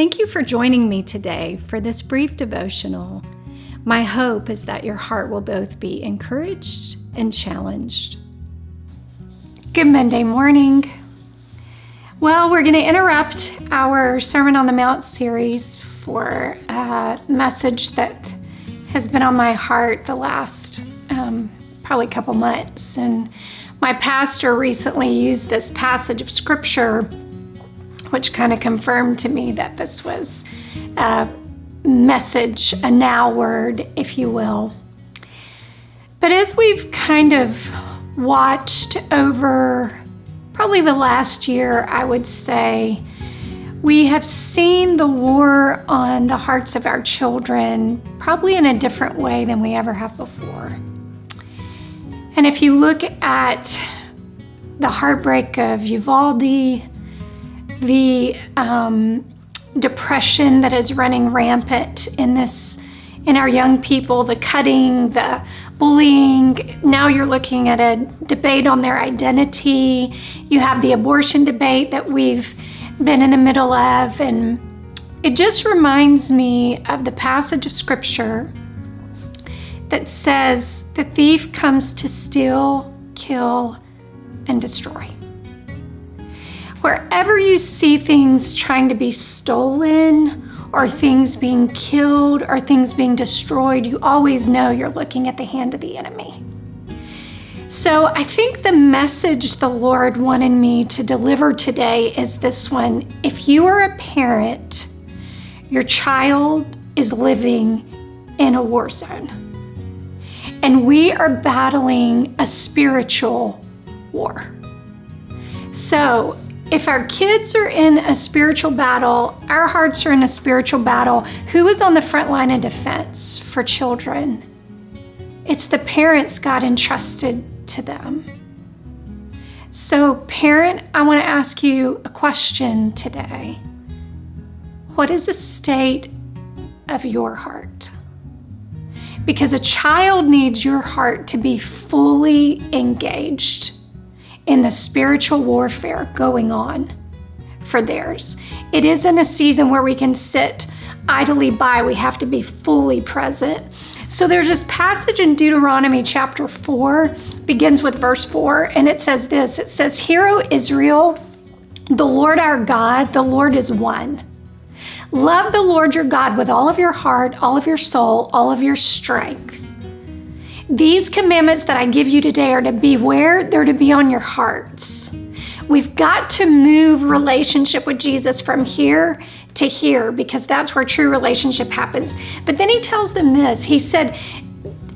Thank you for joining me today for this brief devotional. My hope is that your heart will both be encouraged and challenged. Good Monday morning. Well, we're going to interrupt our Sermon on the Mount series for a message that has been on my heart the last um, probably couple months. And my pastor recently used this passage of scripture which kind of confirmed to me that this was a message, a now word, if you will. But as we've kind of watched over probably the last year, I would say, we have seen the war on the hearts of our children probably in a different way than we ever have before. And if you look at the heartbreak of Uvalde, the um, depression that is running rampant in this in our young people the cutting the bullying. Now you're looking at a debate on their identity. You have the abortion debate that we've been in the middle of and it just reminds me of the passage of scripture that says the thief comes to steal kill and destroy Wherever you see things trying to be stolen, or things being killed, or things being destroyed, you always know you're looking at the hand of the enemy. So I think the message the Lord wanted me to deliver today is this one. If you are a parent, your child is living in a war zone. And we are battling a spiritual war. So if our kids are in a spiritual battle, our hearts are in a spiritual battle, who is on the front line of defense for children? It's the parents God entrusted to them. So, parent, I want to ask you a question today. What is the state of your heart? Because a child needs your heart to be fully engaged in the spiritual warfare going on for theirs. It isn't a season where we can sit idly by, we have to be fully present. So there's this passage in Deuteronomy chapter 4, begins with verse 4, and it says this it says, Hear, O Israel, the Lord our God, the Lord is one. Love the Lord your God with all of your heart, all of your soul, all of your strength. These commandments that I give you today are to be where? They're to be on your hearts. We've got to move relationship with Jesus from here to here because that's where true relationship happens. But then he tells them this He said,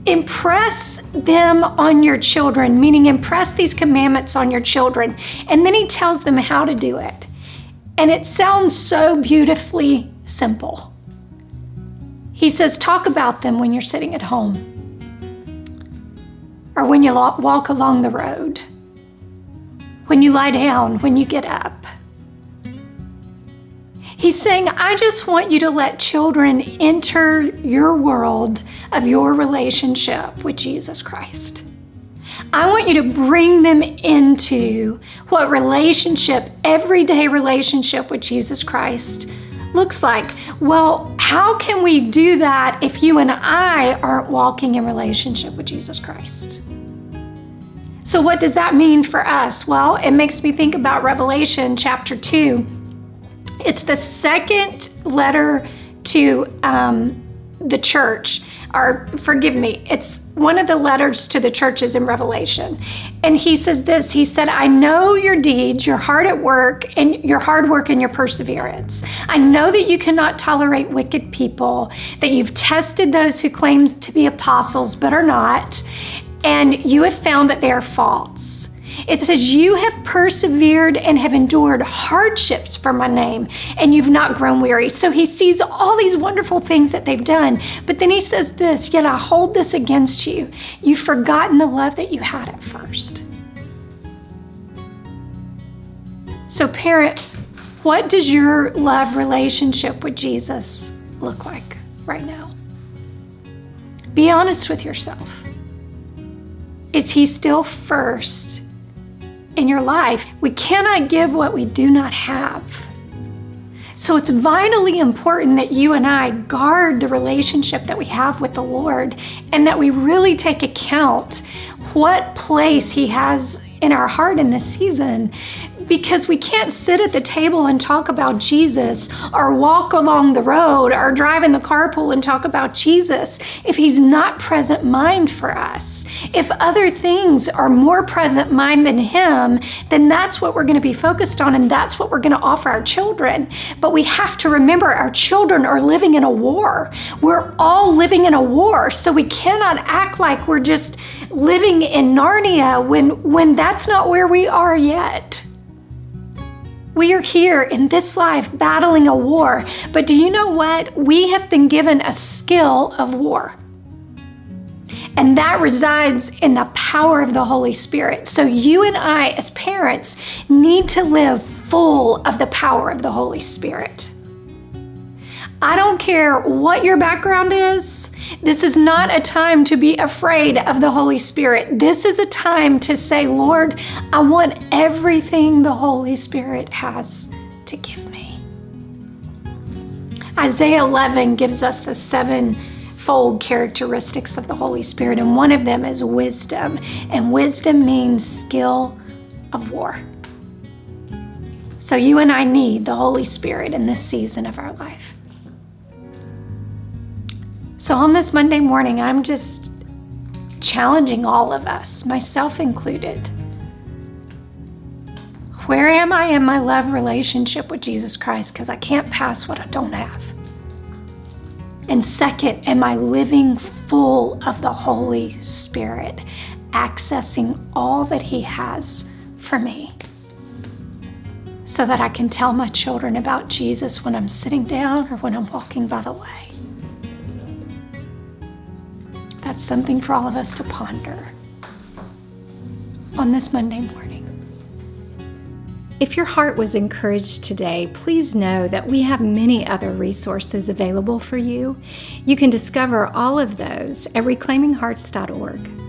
Impress them on your children, meaning impress these commandments on your children. And then he tells them how to do it. And it sounds so beautifully simple. He says, Talk about them when you're sitting at home or when you walk along the road, when you lie down, when you get up. He's saying, I just want you to let children enter your world of your relationship with Jesus Christ. I want you to bring them into what relationship, everyday relationship with Jesus Christ looks like. Well, how can we do that if you and I aren't walking in relationship with Jesus Christ? So, what does that mean for us? Well, it makes me think about Revelation chapter 2. It's the second letter to um, the church, or forgive me, it's one of the letters to the churches in Revelation. And he says this He said, I know your deeds, your hard at work, and your hard work and your perseverance. I know that you cannot tolerate wicked people, that you've tested those who claim to be apostles but are not, and you have found that they are false. It says, You have persevered and have endured hardships for my name, and you've not grown weary. So he sees all these wonderful things that they've done. But then he says this Yet I hold this against you. You've forgotten the love that you had at first. So, parent, what does your love relationship with Jesus look like right now? Be honest with yourself. Is He still first in your life? We cannot give what we do not have. So it's vitally important that you and I guard the relationship that we have with the Lord and that we really take account what place He has in our heart in this season because we can't sit at the table and talk about Jesus or walk along the road or drive in the carpool and talk about Jesus if he's not present mind for us. If other things are more present mind than him, then that's what we're going to be focused on and that's what we're going to offer our children. But we have to remember our children are living in a war. We're all living in a war, so we cannot act like we're just living in Narnia when when that's not where we are yet. We are here in this life battling a war, but do you know what? We have been given a skill of war. And that resides in the power of the Holy Spirit. So you and I, as parents, need to live full of the power of the Holy Spirit. I don't care what your background is. This is not a time to be afraid of the Holy Spirit. This is a time to say, Lord, I want everything the Holy Spirit has to give me. Isaiah 11 gives us the sevenfold characteristics of the Holy Spirit, and one of them is wisdom. And wisdom means skill of war. So you and I need the Holy Spirit in this season of our life. So on this Monday morning, I'm just challenging all of us, myself included. Where am I in my love relationship with Jesus Christ? Because I can't pass what I don't have. And second, am I living full of the Holy Spirit, accessing all that He has for me? So that I can tell my children about Jesus when I'm sitting down or when I'm walking by the way. That's something for all of us to ponder on this Monday morning. If your heart was encouraged today, please know that we have many other resources available for you. You can discover all of those at reclaiminghearts.org.